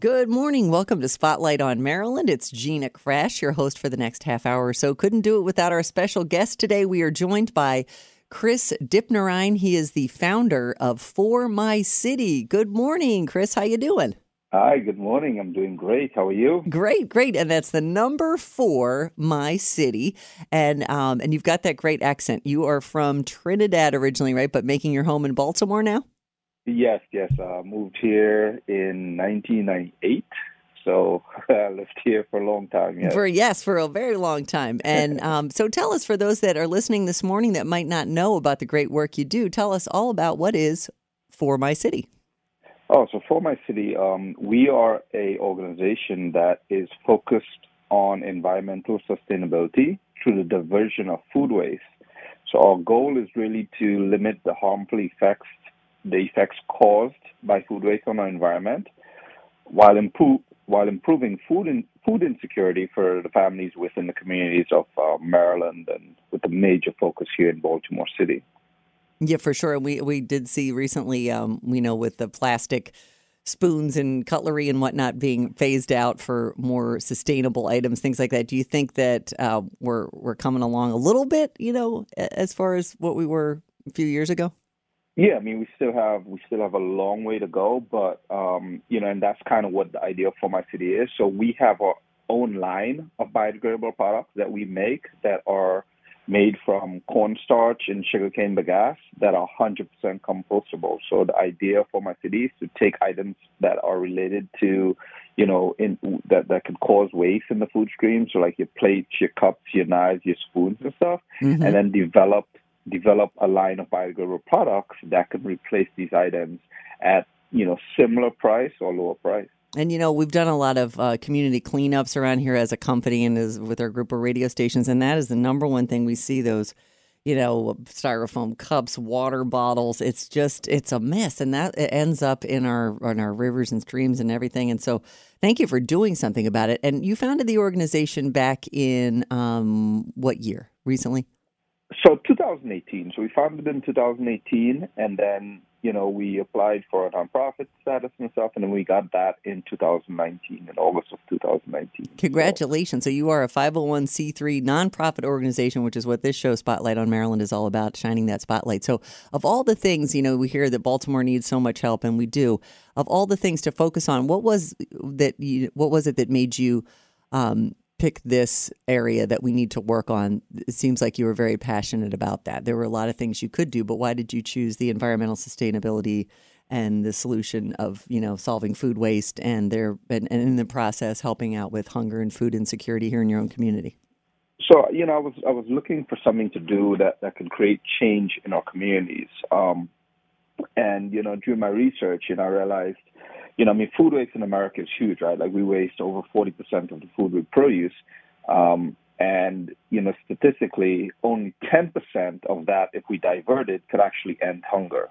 Good morning. Welcome to Spotlight on Maryland. It's Gina Crash, your host for the next half hour or so. Couldn't do it without our special guest today. We are joined by Chris Dipnerine. He is the founder of For My City. Good morning, Chris. How you doing? Hi, good morning. I'm doing great. How are you? Great, great. And that's the number four, my city. And um, and you've got that great accent. You are from Trinidad originally, right? But making your home in Baltimore now? Yes, yes. I uh, moved here in 1998. So I lived here for a long time. Yes. For yes, for a very long time. And um, so tell us, for those that are listening this morning that might not know about the great work you do, tell us all about what is For My City. Oh, so For My City, um, we are a organization that is focused on environmental sustainability through the diversion of food waste. So our goal is really to limit the harmful effects the effects caused by food waste on our environment, while while improving food in, food insecurity for the families within the communities of uh, Maryland and with a major focus here in Baltimore City. Yeah, for sure. We we did see recently, um, we know with the plastic spoons and cutlery and whatnot being phased out for more sustainable items, things like that. Do you think that uh, we're we're coming along a little bit, you know, as far as what we were a few years ago? Yeah, I mean, we still have we still have a long way to go, but um, you know, and that's kind of what the idea for my city is. So we have our own line of biodegradable products that we make that are made from cornstarch and sugarcane bagasse that are 100% compostable. So the idea for my city is to take items that are related to, you know, in that that could cause waste in the food stream. So like your plates, your cups, your knives, your spoons and stuff, mm-hmm. and then develop develop a line of biodegradable products that can replace these items at you know similar price or lower price. And you know, we've done a lot of uh, community cleanups around here as a company and as with our group of radio stations, and that is the number one thing we see those, you know, styrofoam cups, water bottles. It's just it's a mess, and that ends up in our on our rivers and streams and everything. And so, thank you for doing something about it. And you founded the organization back in um, what year? Recently. So 2018. So we founded in 2018, and then you know we applied for a nonprofit status and stuff, and then we got that in 2019, in August of 2019. Congratulations! So, so you are a 501c3 nonprofit organization, which is what this show Spotlight on Maryland is all about, shining that spotlight. So of all the things, you know, we hear that Baltimore needs so much help, and we do. Of all the things to focus on, what was that? You, what was it that made you? Um, pick this area that we need to work on. It seems like you were very passionate about that. There were a lot of things you could do, but why did you choose the environmental sustainability and the solution of you know solving food waste and there and, and in the process helping out with hunger and food insecurity here in your own community? So you know, I was I was looking for something to do that that could create change in our communities. Um, and you know, during my research, you know, I realized you know, I mean, food waste in America is huge, right? Like we waste over 40% of the food we produce. Um, and, you know, statistically, only 10% of that, if we divert it, could actually end hunger.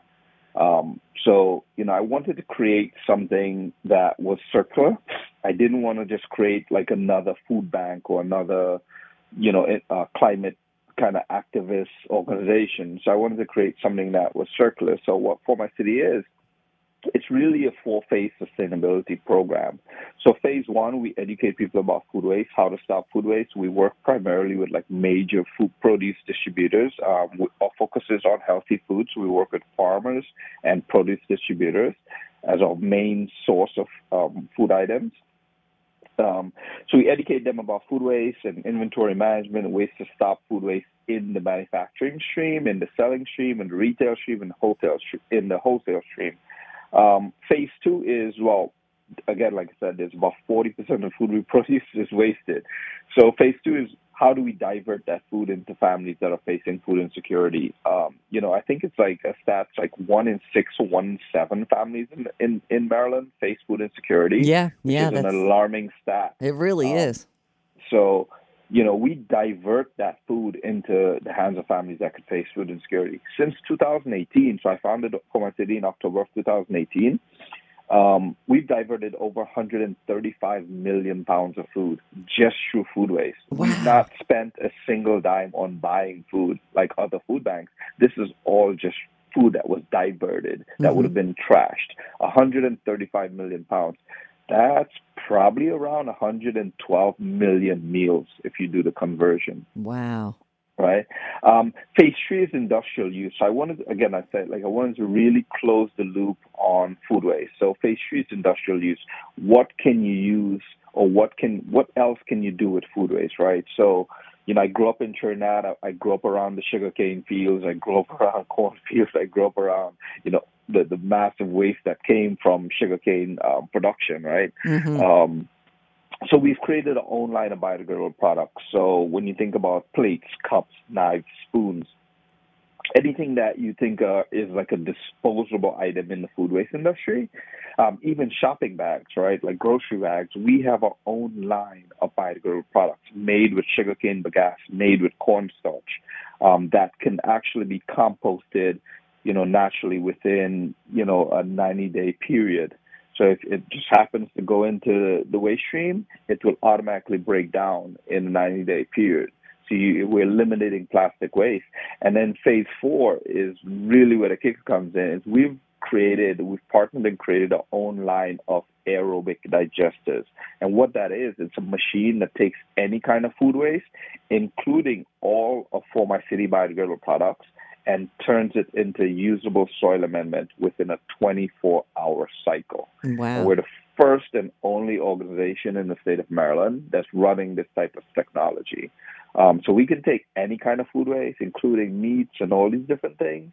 Um, so, you know, I wanted to create something that was circular. I didn't want to just create like another food bank or another, you know, uh, climate kind of activist organization. So I wanted to create something that was circular. So what For My City is, it's really a four phase sustainability program. So phase one, we educate people about food waste, how to stop food waste. We work primarily with like major food produce distributors. Um, we, our focus is on healthy foods. We work with farmers and produce distributors as our main source of um, food items. Um, so we educate them about food waste and inventory management, ways to stop food waste in the manufacturing stream, in the selling stream, in the retail stream, in the wholesale stream. Um, phase two is, well, again, like I said, there's about 40% of food we produce is wasted. So phase two is how do we divert that food into families that are facing food insecurity? Um, you know, I think it's like a stats like one in six one in seven families in in, in Maryland face food insecurity. Yeah, yeah, that's an alarming stat. It really um, is. So you know, we divert that food into the hands of families that could face food insecurity. Since 2018, so I founded My City in October of 2018, um, we've diverted over 135 million pounds of food just through food waste. Wow. We've not spent a single dime on buying food like other food banks. This is all just food that was diverted, that mm-hmm. would have been trashed. 135 million pounds. That's probably around 112 million meals if you do the conversion. Wow. Right. Um, phase three is industrial use. So I wanted, to, again, I said, like, I wanted to really close the loop on food waste. So phase three is industrial use. What can you use, or what can, what else can you do with food waste, right? So, you know, I grew up in Trinidad. I, I grew up around the sugarcane fields. I grew up around cornfields. I grew up around, you know, the, the massive waste that came from sugarcane um, production, right? Mm-hmm. Um, so we've created our own line of biodegradable products. So when you think about plates, cups, knives, spoons, anything that you think uh, is like a disposable item in the food waste industry, um, even shopping bags, right, like grocery bags, we have our own line of biodegradable products made with sugarcane bagasse, made with cornstarch, um, that can actually be composted, you know, naturally within, you know, a 90 day period. So if it just happens to go into the waste stream, it will automatically break down in a 90 day period. So you, we're eliminating plastic waste. And then phase four is really where the kicker comes in. Is we've created, we've partnered and created our own line of aerobic digesters. And what that is, it's a machine that takes any kind of food waste, including all of For My City biodegradable products, and turns it into usable soil amendment within a 24 hour cycle. Wow. And we're the first and only organization in the state of Maryland that's running this type of technology. Um, so we can take any kind of food waste, including meats and all these different things,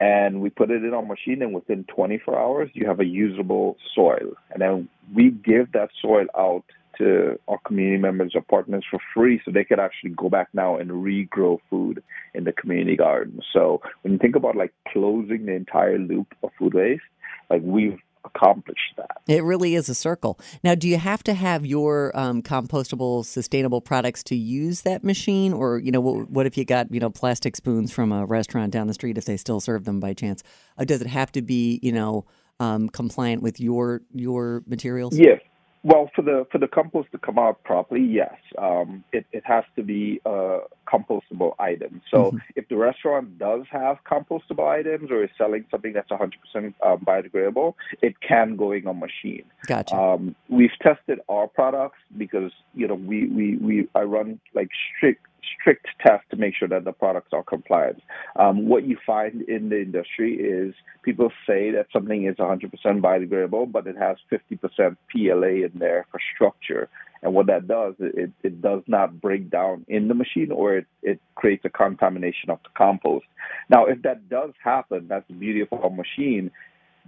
and we put it in our machine, and within 24 hours, you have a usable soil. And then we give that soil out to our community members or partners for free so they could actually go back now and regrow food in the community garden. So when you think about like closing the entire loop of food waste, like we've accomplished that. It really is a circle. Now, do you have to have your um, compostable, sustainable products to use that machine, or you know, what, what, if you got you know plastic spoons from a restaurant down the street if they still serve them by chance? Uh, does it have to be you know um, compliant with your your materials? Yes. Well, for the for the compost to come out properly, yes, um, it it has to be a compostable item. So mm-hmm. if the restaurant does have compostable items or is selling something that's 100% um, biodegradable, it can go in a machine. Gotcha. Um, we've tested our products because you know we we we I run like strict strict tests to make sure that the products are compliant. Um, what you find in the industry is people say that something is 100% biodegradable, but it has 50% PLA in there for structure. And what that does, it, it does not break down in the machine or it, it creates a contamination of the compost. Now, if that does happen, that's the beauty of our machine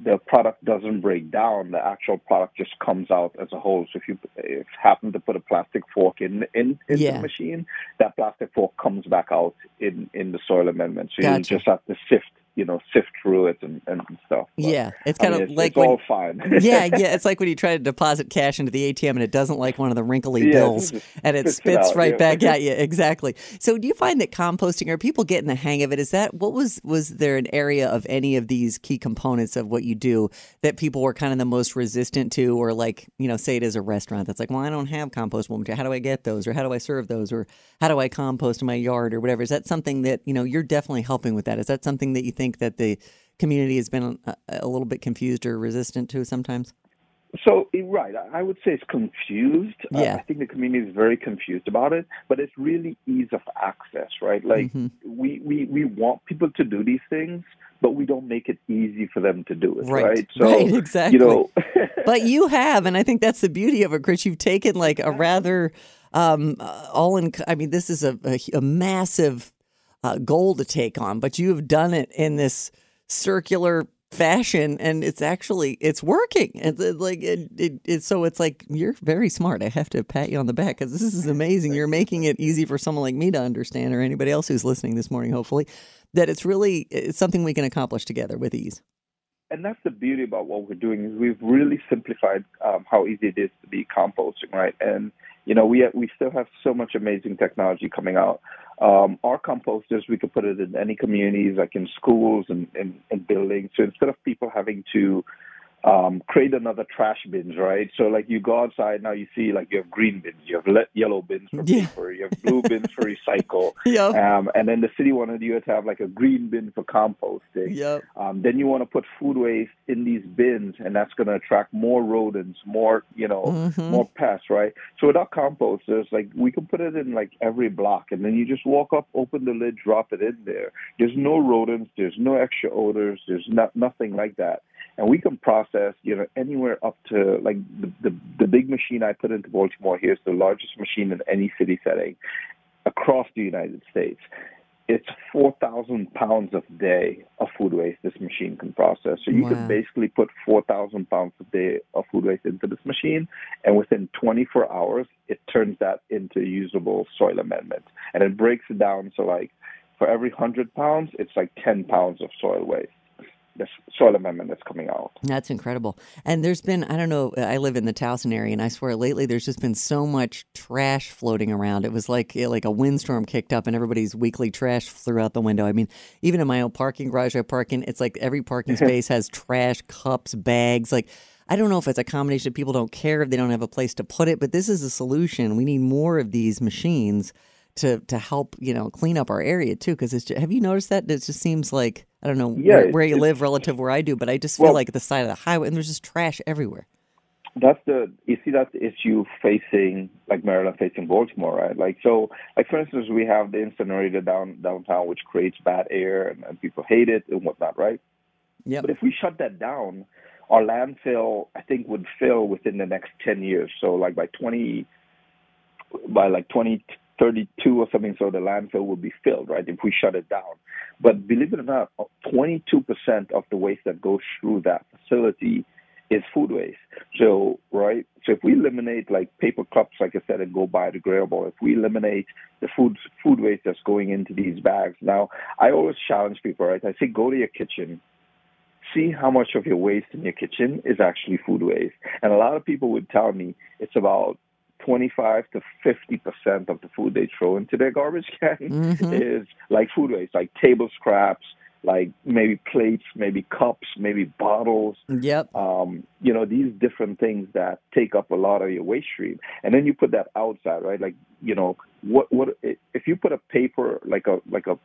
the product doesn't break down. The actual product just comes out as a whole. So if you if happen to put a plastic fork in in, in yeah. the machine, that plastic fork comes back out in in the soil amendment. So gotcha. you just have to sift you know sift through it and, and stuff. But, yeah, it's kind I mean, of it's, like it's when, all fine. yeah, yeah, it's like when you try to deposit cash into the ATM and it doesn't like one of the wrinkly Yeah, bills it and it spits it right yeah. back at you. Exactly. So, do you find that composting are people getting the hang of it? Is that what was was there an area of any of these key components of what you do that people were kind of the most resistant to, or like you know, say it as a restaurant that's like, well, I don't have compostable material. How do I get those, or how do I serve those, or how do I compost in my yard, or whatever? Is that something that you know you're definitely helping with that? Is that something that you think that the community has been a, a little bit confused or resistant to sometimes? So right, I would say it's confused. Uh, Yeah. I think the community is very confused about it, but it's really ease of access, right? Like Mhm. we, we we want people to do these things, but we don't make it easy for them to do it, Right. right? So Right, exactly. you know, but you have, and I think that's the beauty of it, Chris. You've taken like a rather um, uh, all in. I mean, this is a, a, a massive uh, goal to take on, but you have done it in this circular fashion, and it's actually it's working. It's uh, like it, it, it's so it's like you're very smart. I have to pat you on the back because this is amazing. You're making it easy for someone like me to understand, or anybody else who's listening this morning. Hopefully, that it's really it's something we can accomplish together with ease. and that's the beauty about what we're doing is we've really simplified um, how easy it is to be composting, right? And you know, we we still have so much amazing technology coming out. Um, our composters, we could put it in any communities, like in schools and, and, and buildings. So instead of people having to um, create another trash bins, right? So like you go outside now, you see like you have green bins, you have le- yellow bins for Yeah. paper, you have blue bins for recycle, Yep. um, and then the city wanted you to have like a green bin for composting. Yep. Um, then you want to put food waste in these bins, and that's going to attract more rodents, more you know, Mhm. more pests, right? So with our composters, like we can put it in like every block, and then you just walk up, open the lid, drop it in there. There's no rodents, there's no extra odors, there's not nothing like that, and we can process, you know, anywhere up to like the the, the big machine I put into Baltimore here is the largest machine in any city setting across the United States. It's 4,000 pounds a day of food waste this machine can process. So you Wow. can basically put 4,000 pounds a day of food waste into this machine, and within 24 hours, it turns that into usable soil amendment. And it breaks it down so, like, for every 100 pounds, it's like 10 pounds of soil waste. This soil amendment that's coming out. That's incredible. And there's been, I don't know, I live in the Towson area, and I swear lately there's just been so much trash floating around. It was like like a windstorm kicked up, and everybody's weekly trash flew out the window. I mean, even in my own parking garage I park in, it's like every parking space has trash, cups, bags. Like, I don't know if it's a combination of people don't care if they don't have a place to put it, but this is a solution. We need more of these machines to to help you know clean up our area too. Because it's just, have you noticed that it just seems like I don't know Yeah, where, where you live relative where I do, but I just feel Well- like the side of the highway and there's just trash everywhere. that's the you see that's the issue facing like Maryland facing Baltimore, right? Like so like for instance we have the incinerator down downtown which creates bad air and, and people hate it and whatnot, right? yeah But if we shut that down, our landfill I think would fill within the next ten years. So like by twenty by like twenty thirty two or something, so the landfill will be filled, right? If we shut it down. But believe it or not, twenty two percent of the waste that goes through that facility is food waste. So, right? So if we eliminate like paper cups, like I said, and go biodegradable, if we eliminate the food food waste that's going into these bags, now I always challenge people, right? I say go to your kitchen, see how much of your waste in your kitchen is actually food waste. And a lot of people would tell me it's about 25 to 50 percent of the food they throw into their garbage can Mhm. is like food waste, like table scraps, like maybe plates, maybe cups, maybe bottles, Yep. um, you know, these different things that take up a lot of your waste stream. And then you put that outside, right? Like, you know, what what if you put a paper like a like a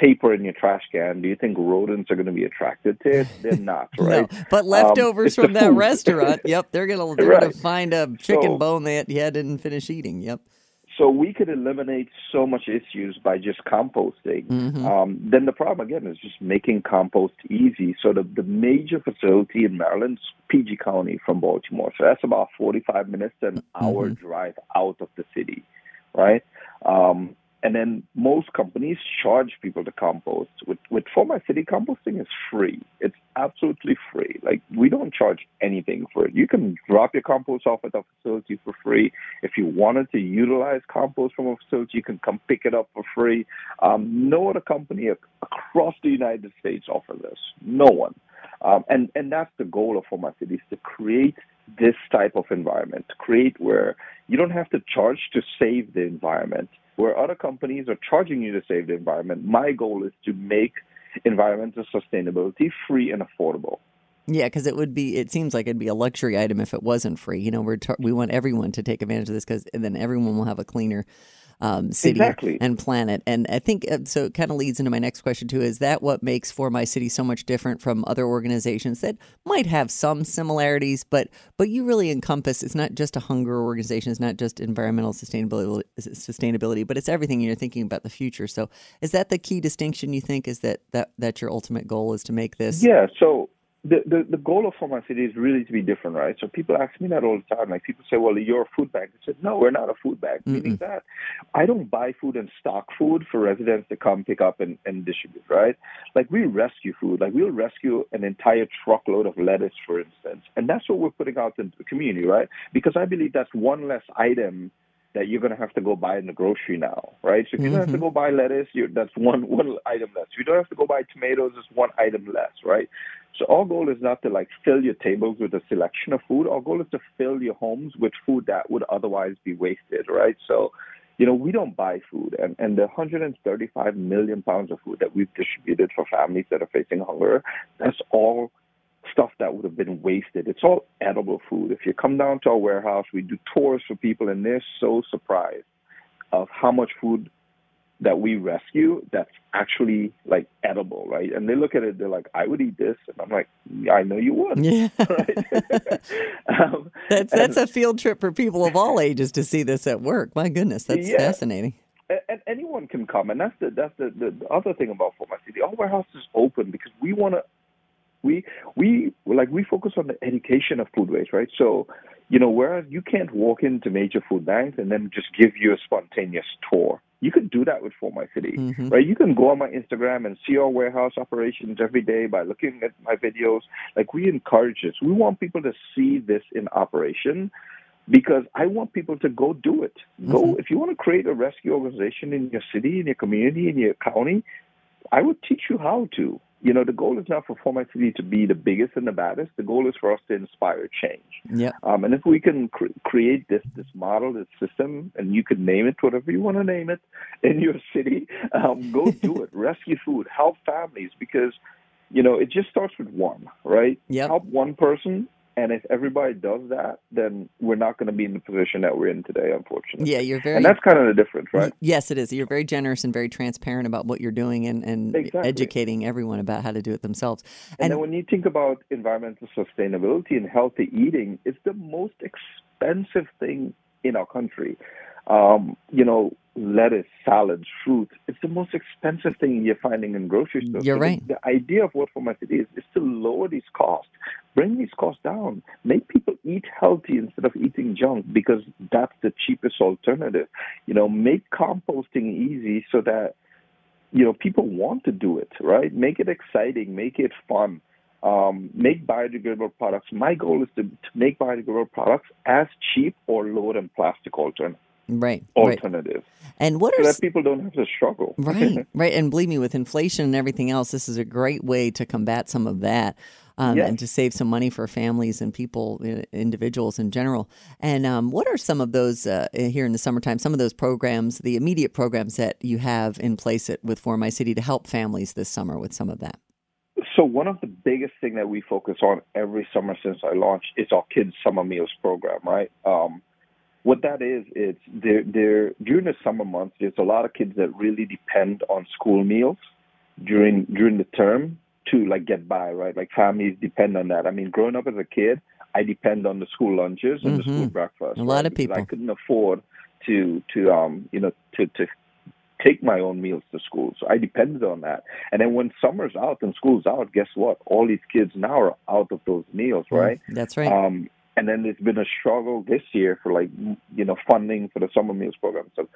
paper in your trash can, do you think rodents are going to be attracted to it? They're not, right? No, but leftovers it's the from that restaurant. Yep, they're they're gonna Right. find a chicken So- bone that you had didn't finish eating. Yep. So we could eliminate so much issues by just composting. Mhm. Um, then the problem again is just making compost easy. So the, the major facility in Maryland is PG County from Baltimore. So that's about 45 minutes to an hour drive out of the city, right? Um, and then most companies charge people to compost. With with for my city, composting is free. It's absolutely free. Like we don't charge anything for it. You can drop your compost off at the facility for free. If you wanted to utilize compost from a facility, you can come pick it up for free. Um, no other company ac- across the United States offers this. No one. Um, and and that's the goal of For My City is to create this type of environment, create where you don't have to charge to save the environment. Where other companies are charging you to save the environment, my goal is to make environmental sustainability free and affordable. Yeah, because it would be. It seems like it'd be a luxury item if it wasn't free. You know, we're tar- we want everyone to take advantage of this because then everyone will have a cleaner um, city Exactly. and planet. And I think uh, so. It kind of leads into my next question too. Is that what makes For My City so much different from other organizations that might have some similarities, but but you really encompass. It's not just a hunger organization. It's not just environmental sustainability. Sustainability, but it's everything. You're thinking about the future. So is that the key distinction? You think is that that that your ultimate goal is to make this? Yeah, so the, the, the goal of For My City is really to be different, right? So people ask me that all the time. Like people say, well, you're a food bank. I said, no, we're not a food bank. Meaning that I don't buy food and stock food for residents to come pick up and, and distribute, right? Like we rescue food. Like we'll rescue an entire truckload of lettuce, for instance. And that's what we're putting out into the community, right? Because I believe that's one less item that you're going to have to go buy in the grocery now, right? So if you don't have to mm-hmm. go buy lettuce, you that's one one item less. If you don't have to go buy tomatoes, it's one item less, right? So our goal is not to like fill your tables with a selection of food. Our goal is to fill your homes with food that would otherwise be wasted, right? So, you know, we don't buy food, and and the 135 million pounds of food that we've distributed for families that are facing hunger, that's all stuff that would have been wasted. It's all edible food. If you come down to our warehouse, we do tours for people, and they're so surprised of how much food that we rescue that's actually like edible, right? And they look at it, they're like, "I would eat this," and I'm like, "I know you would." Yeah, um, that's that's and, a field trip for people of all ages to see this at work. My goodness, that's yeah. fascinating. And, anyone can come, and that's the that's the, the, the other thing about For My City. Our warehouse is open because we want to we we like we focus on the education of food waste, right? So, you know, whereas you can't walk into major food banks and then just give you a spontaneous tour. You can do that with For My City, mm-hmm. right? You can go on my Instagram and see our warehouse operations every day by looking at my videos. Like we encourage this. We want people to see this in operation because I want people to go do it. Go mm-hmm. if you want to create a rescue organization in your city, in your community, in your county. I would teach you how to. You know, the goal is not for Format City to be the biggest and the baddest. The goal is for us to inspire change. Yeah. Um, and if we can cre- create this this model, this system, and you can name it whatever you want to name it in your city, um, go do it. Rescue food, help families, because you know it just starts with one, right? Yeah. Help one person, and if everybody does that, then we're not going to be in the position that we're in today, unfortunately. Yeah, you're very. And that's kind of the difference, right? Yes, it is. You're very generous and very transparent about what you're doing and, and exactly. educating everyone about how to do it themselves. And, and then when you think about environmental sustainability and healthy eating, it's the most expensive thing in our country. Um, you know, lettuce, salads, fruit. It's the most expensive thing you're finding in grocery stores. You're so right. The, the, idea of what For My City is is to lower these costs, bring these costs down, make people eat healthy instead of eating junk because that's the cheapest alternative. You know, make composting easy so that you know people want to do it. Right? Make it exciting, make it fun. Um, make biodegradable products. My goal is to, to make biodegradable products as cheap or lower than plastic alternatives right alternative. Right. And what are so that people don't have to struggle. Right, right. And believe me, with inflation and everything else, this is a great way to combat some of that. Um, yes. and to save some money for families and people, uh, individuals in general. And um, what are some of those uh, here in the summertime? Some of those programs, the immediate programs that you have in place at, with For My City to help families this summer with some of that. So one of the biggest thing that we focus on every summer since I launched is our kids summer meals program. Right. Um, what that is, it's there. There during the summer months, there's a lot of kids that really depend on school meals during during the term to like get by, right? Like families depend on that. I mean, growing up as a kid, I depend on the school lunches and mm-hmm. the school mm-hmm. breakfast. A lot right? of people. I couldn't afford to to um you know to to take my own meals to school. So I depended on that. And then when summer's out and school's out, guess what? All these kids now are out of those meals, mm, right? Mm, that's right. Um, and then there's been a struggle this year for like you know funding for the summer meals program. So,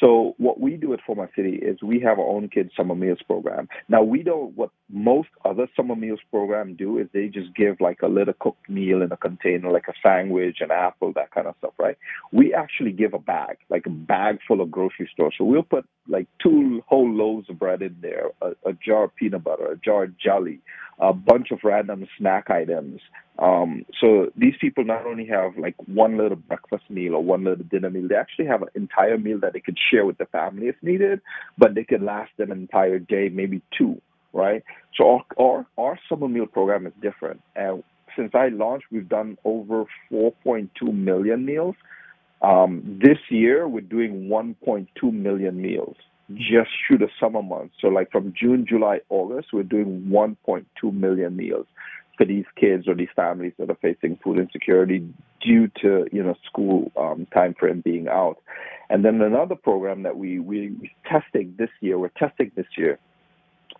so what we do at For City is we have our own kids summer meals program. Now we don't what most other summer meals program do is they just give like a little cooked meal in a container, like a sandwich, an apple, that kind of stuff, right? We actually give a bag, like a bag full of grocery store. So we'll put like two whole loaves of bread in there, a, a jar of peanut butter, a jar of jelly, a bunch of random snack items. Um, so these people not only have like one little breakfast meal or one little dinner meal, they actually have an entire meal that they could share with the family if needed, but they could last an entire day, maybe two, right? So our, our, our summer meal program is different. And since I launched, we've done over 4.2 million meals. Um, this year, we're doing 1.2 million meals just through the summer months. So, like from June, July, August, we're doing 1.2 million meals for these kids or these families that are facing food insecurity due to you know school um, time frame being out. And then another program that we we testing this year, we're testing this year,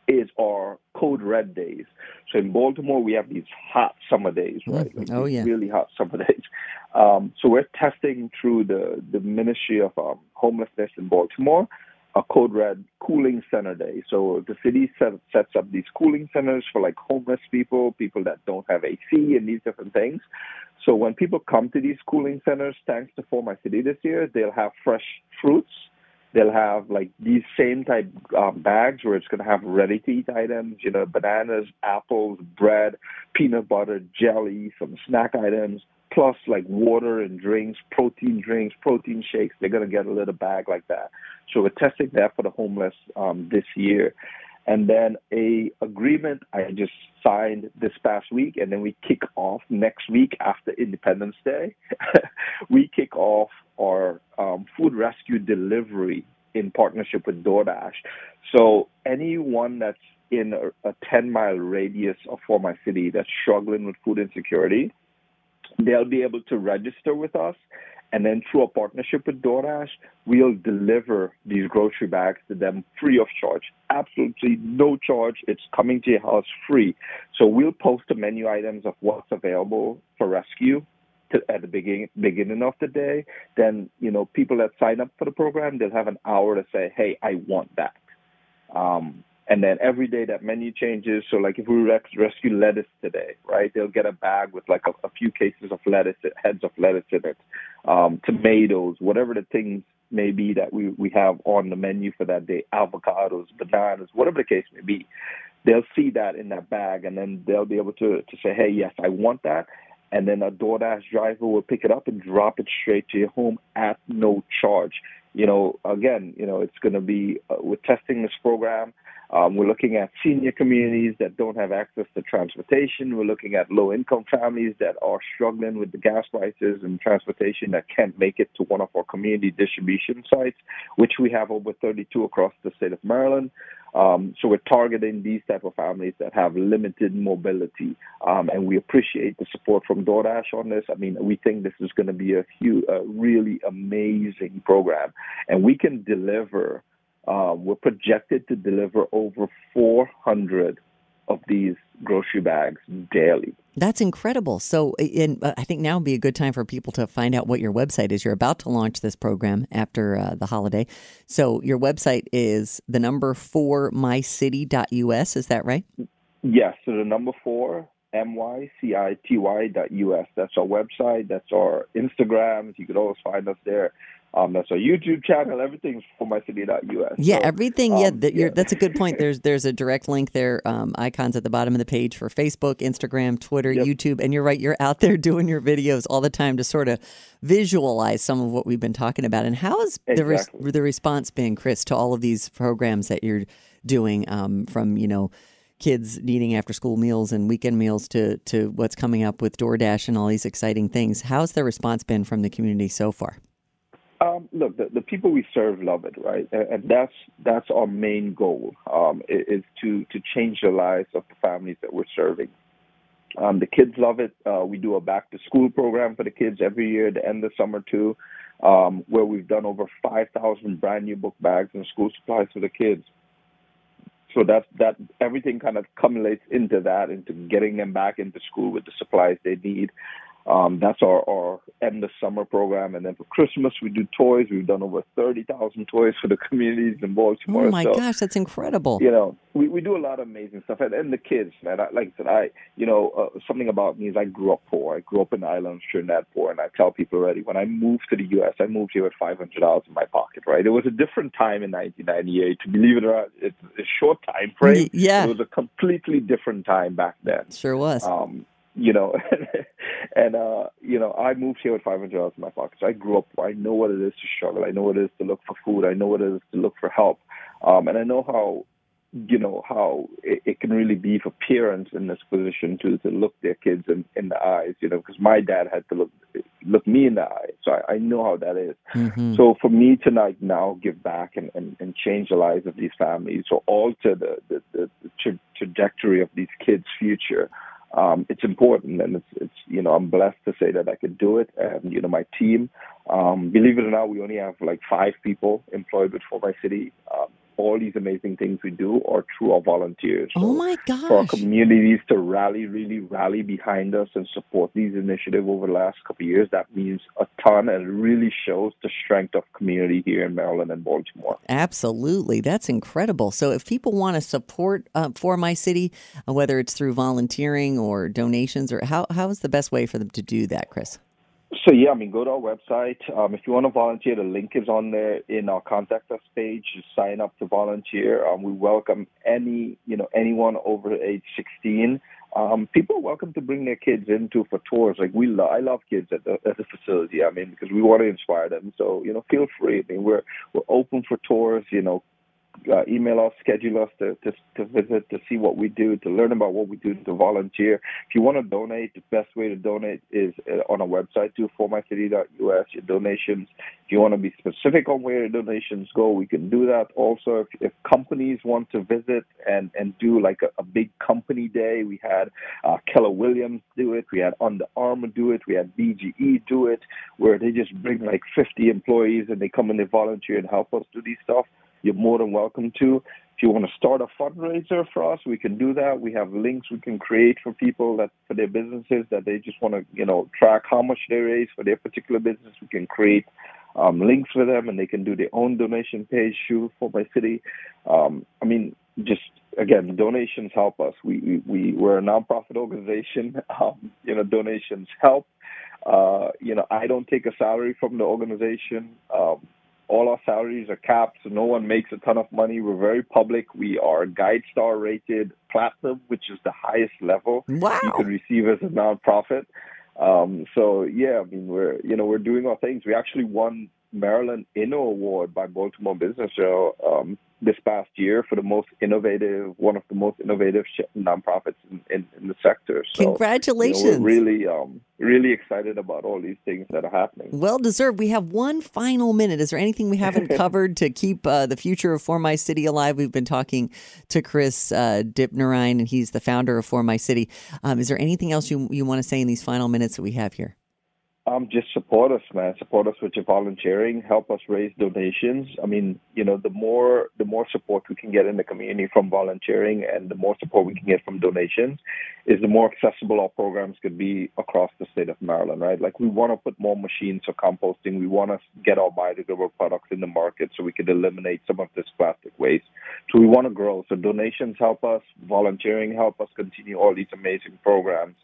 is our Code Red days. So in Baltimore, we have these hot summer days, right? Like oh yeah, really hot summer days. Um, so we're testing through the the Ministry of um, Homelessness in Baltimore a Code Red cooling center day. So the city set, sets up these cooling centers for like homeless people, people that don't have AC, and these different things. So when people come to these cooling centers, thanks to For My City this year, they'll have fresh fruits. They'll have like these same type um, bags where it's going to have ready to eat items, you know, bananas, apples, bread, peanut butter, jelly, some snack items, plus like water and drinks, protein drinks, protein shakes. They're going to get a little bag like that. So we're testing that for the homeless um, this year. and then a agreement I just signed this past week, and then we kick off next week after Independence Day. we kick off our um, food rescue delivery in partnership with DoorDash. So anyone that's in a, a 10 mile radius of for my city that's struggling with food insecurity, they'll be able to register with us. And then through a partnership with DoorDash, we'll deliver these grocery bags to them free of charge. Absolutely no charge. It's coming to your house free. So we'll post the menu items of what's available for rescue to, at the beginning beginning of the day. Then you know people that sign up for the program, they'll have an hour to say, "Hey, I want that." Um, and then every day that menu changes. So like if we rescue lettuce today, right, they'll get a bag with like a, a few cases of lettuce, heads of lettuce in it, um, tomatoes, whatever the things may be that we, we have on the menu for that day, avocados, bananas, whatever the case may be. They'll see that in that bag and then they'll be able to, to say, hey, yes, I want that. And then a DoorDash driver will pick it up and drop it straight to your home at no charge. You know, again, you know, it's going to be, uh, we're testing this program um, we're looking at senior communities that don't have access to transportation. We're looking at low income families that are struggling with the gas prices and transportation that can't make it to one of our community distribution sites, which we have over 32 across the state of Maryland. Um, so we're targeting these type of families that have limited mobility, um, and we appreciate the support from DoorDash on this. I mean, we think this is going to be a huge, a really amazing program, and we can deliver uh, we're projected to deliver over 400 of these grocery bags daily. That's incredible. So, in, uh, I think now would be a good time for people to find out what your website is. You're about to launch this program after uh, the holiday. So, your website is the number four mycity.us. Is that right? Yes. So, the number four, mycity.us. That's our website. That's our Instagrams. You can always find us there. Um, that's our YouTube channel. Everything's for mycity.us. Yeah, so, everything. Um, yeah, that, yeah. that's a good point. There's there's a direct link there, um, icons at the bottom of the page for Facebook, Instagram, Twitter, yep. YouTube. And you're right, you're out there doing your videos all the time to sort of visualize some of what we've been talking about. And how has exactly. the res- the response been, Chris, to all of these programs that you're doing um, from you know kids needing after school meals and weekend meals to to what's coming up with DoorDash and all these exciting things? How's the response been from the community so far? Look, the, the people we serve love it, right? And, that's that's our main goal um, is to to change the lives of the families that we're serving. Um, the kids love it. Uh, we do a back to school program for the kids every year, the end of summer too, um, where we've done over 5,000 brand new book bags and school supplies for the kids. So that that everything kind of accumulates into that, into getting them back into school with the supplies they need. Um, that's our, our end of summer program. And then for Christmas, we do toys. We've done over 30,000 toys for the communities in Baltimore. Oh, my so, gosh, that's incredible. You know, we, we do a lot of amazing stuff. And, and the kids, man, I, like I said, I, you know, uh, something about me is I grew up poor. I grew up in the islands, Trinidad poor. And I tell people already, when I moved to the U.S., I moved here with $500 in my pocket, right? It was a different time in 1998. To believe it or not, it's a short time frame. Yeah. It was a completely different time back then. Sure was. Um, you know, and uh, you know, I moved here with five hundred dollars in my pocket. So I grew up. I know what it is to struggle. I know what it is to look for food. I know what it is to look for help, um, and I know how, you know, how it, it can really be for parents in this position to to look their kids in, in the eyes. You know, because my dad had to look look me in the eye, so I, I know how that is. Mm-hmm. So for me to like now give back and, and, and change the lives of these families, or alter the the, the, the tra- trajectory of these kids' future um, it's important, and it's, it's you know I'm blessed to say that I could do it, and you know my team. Um, believe it or not, we only have like five people employed with For My City. Um, all these amazing things we do are through our volunteers. So oh my gosh! For our communities to rally, really rally behind us and support these initiatives over the last couple of years, that means a ton, and it really shows the strength of community here in Maryland and Baltimore. Absolutely, that's incredible. So, if people want to support uh, for my city, uh, whether it's through volunteering or donations, or how how is the best way for them to do that, Chris? So yeah, I mean, go to our website. Um, if you want to volunteer, the link is on there in our contact us page. Sign up to volunteer. Um, we welcome any, you know, anyone over age 16. Um, people are welcome to bring their kids into for tours. Like we, lo- I love kids at the at the facility. I mean, because we want to inspire them. So you know, feel free. I mean, we're we're open for tours. You know, uh, email us, schedule us to, to, to visit, to see what we do, to learn about what we do, to volunteer. If you want to donate, the best way to donate is uh, on our website, doformycity.us. Your donations, if you want to be specific on where your donations go, we can do that. Also, if, if companies want to visit and, and do like a, a big company day, we had uh, Keller Williams do it, we had Under Armour do it, we had BGE do it, where they just bring like 50 employees and they come and they volunteer and help us do these stuff you're more than welcome to. If you want to start a fundraiser for us, we can do that. We have links we can create for people that for their businesses that they just want to, you know, track how much they raise for their particular business. We can create um, links for them, and they can do their own donation page too for my city. Um, I mean, just again, donations help us. We, we we're a nonprofit organization. Um, you know, donations help. Uh, you know, I don't take a salary from the organization. Um, all our salaries are capped, so no one makes a ton of money. We're very public. We are GuideStar rated platinum, which is the highest level wow. you can receive as a nonprofit. Um, so yeah, I mean we're you know we're doing our things. We actually won Maryland Inno Award by Baltimore Business Journal um, this past year for the most innovative, one of the most innovative nonprofits in, in, in the sector. So, Congratulations! You know, we're really, um, really excited about all these things that are happening. Well deserved. We have one final minute. Is there anything we haven't covered to keep uh, the future of For My City alive? We've been talking to Chris uh, Dipnerine, and he's the founder of For My City. Um, is there anything else you you want to say in these final minutes that we have here? Um, just support us, man. Support us with your volunteering. Help us raise donations. I mean, you know, the more the more support we can get in the community from volunteering, and the more support we can get from donations, is the more accessible our programs could be across the state of Maryland. Right? Like we want to put more machines for composting. We want to get our biodegradable products in the market so we could eliminate some of this plastic waste. So we want to grow. So donations help us. Volunteering help us continue all these amazing programs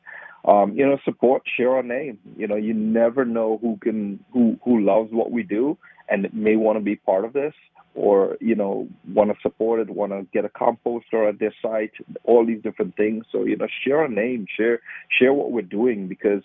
um, you know, support, share our name. You know, you never know who can who who loves what we do and may want to be part of this or you know want to support it, want to get a composter at their site, all these different things. So you know, share our name, share share what we're doing because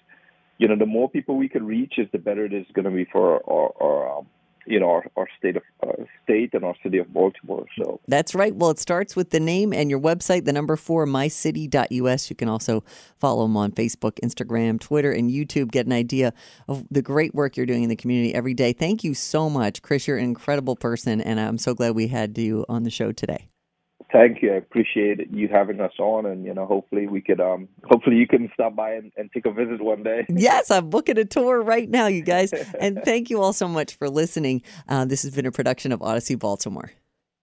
you know the more people we can reach, is the better it is going to be for our, our um, you know our, our state of uh, state and our city of Baltimore. So that's right. Well, it starts with the name and your website, the number four mycity.us. You can also follow them on Facebook, Instagram, Twitter, and YouTube. Get an idea of the great work you're doing in the community every day. Thank you so much, Chris. You're an incredible person, and I'm so glad we had you on the show today. Thank you. I appreciate you having us on, and you know, hopefully we could, um, hopefully you can stop by and, and take a visit one day. yes, I'm booking a tour right now, you guys. and thank you all so much for listening. Uh, this has been a production of Audacy Baltimore.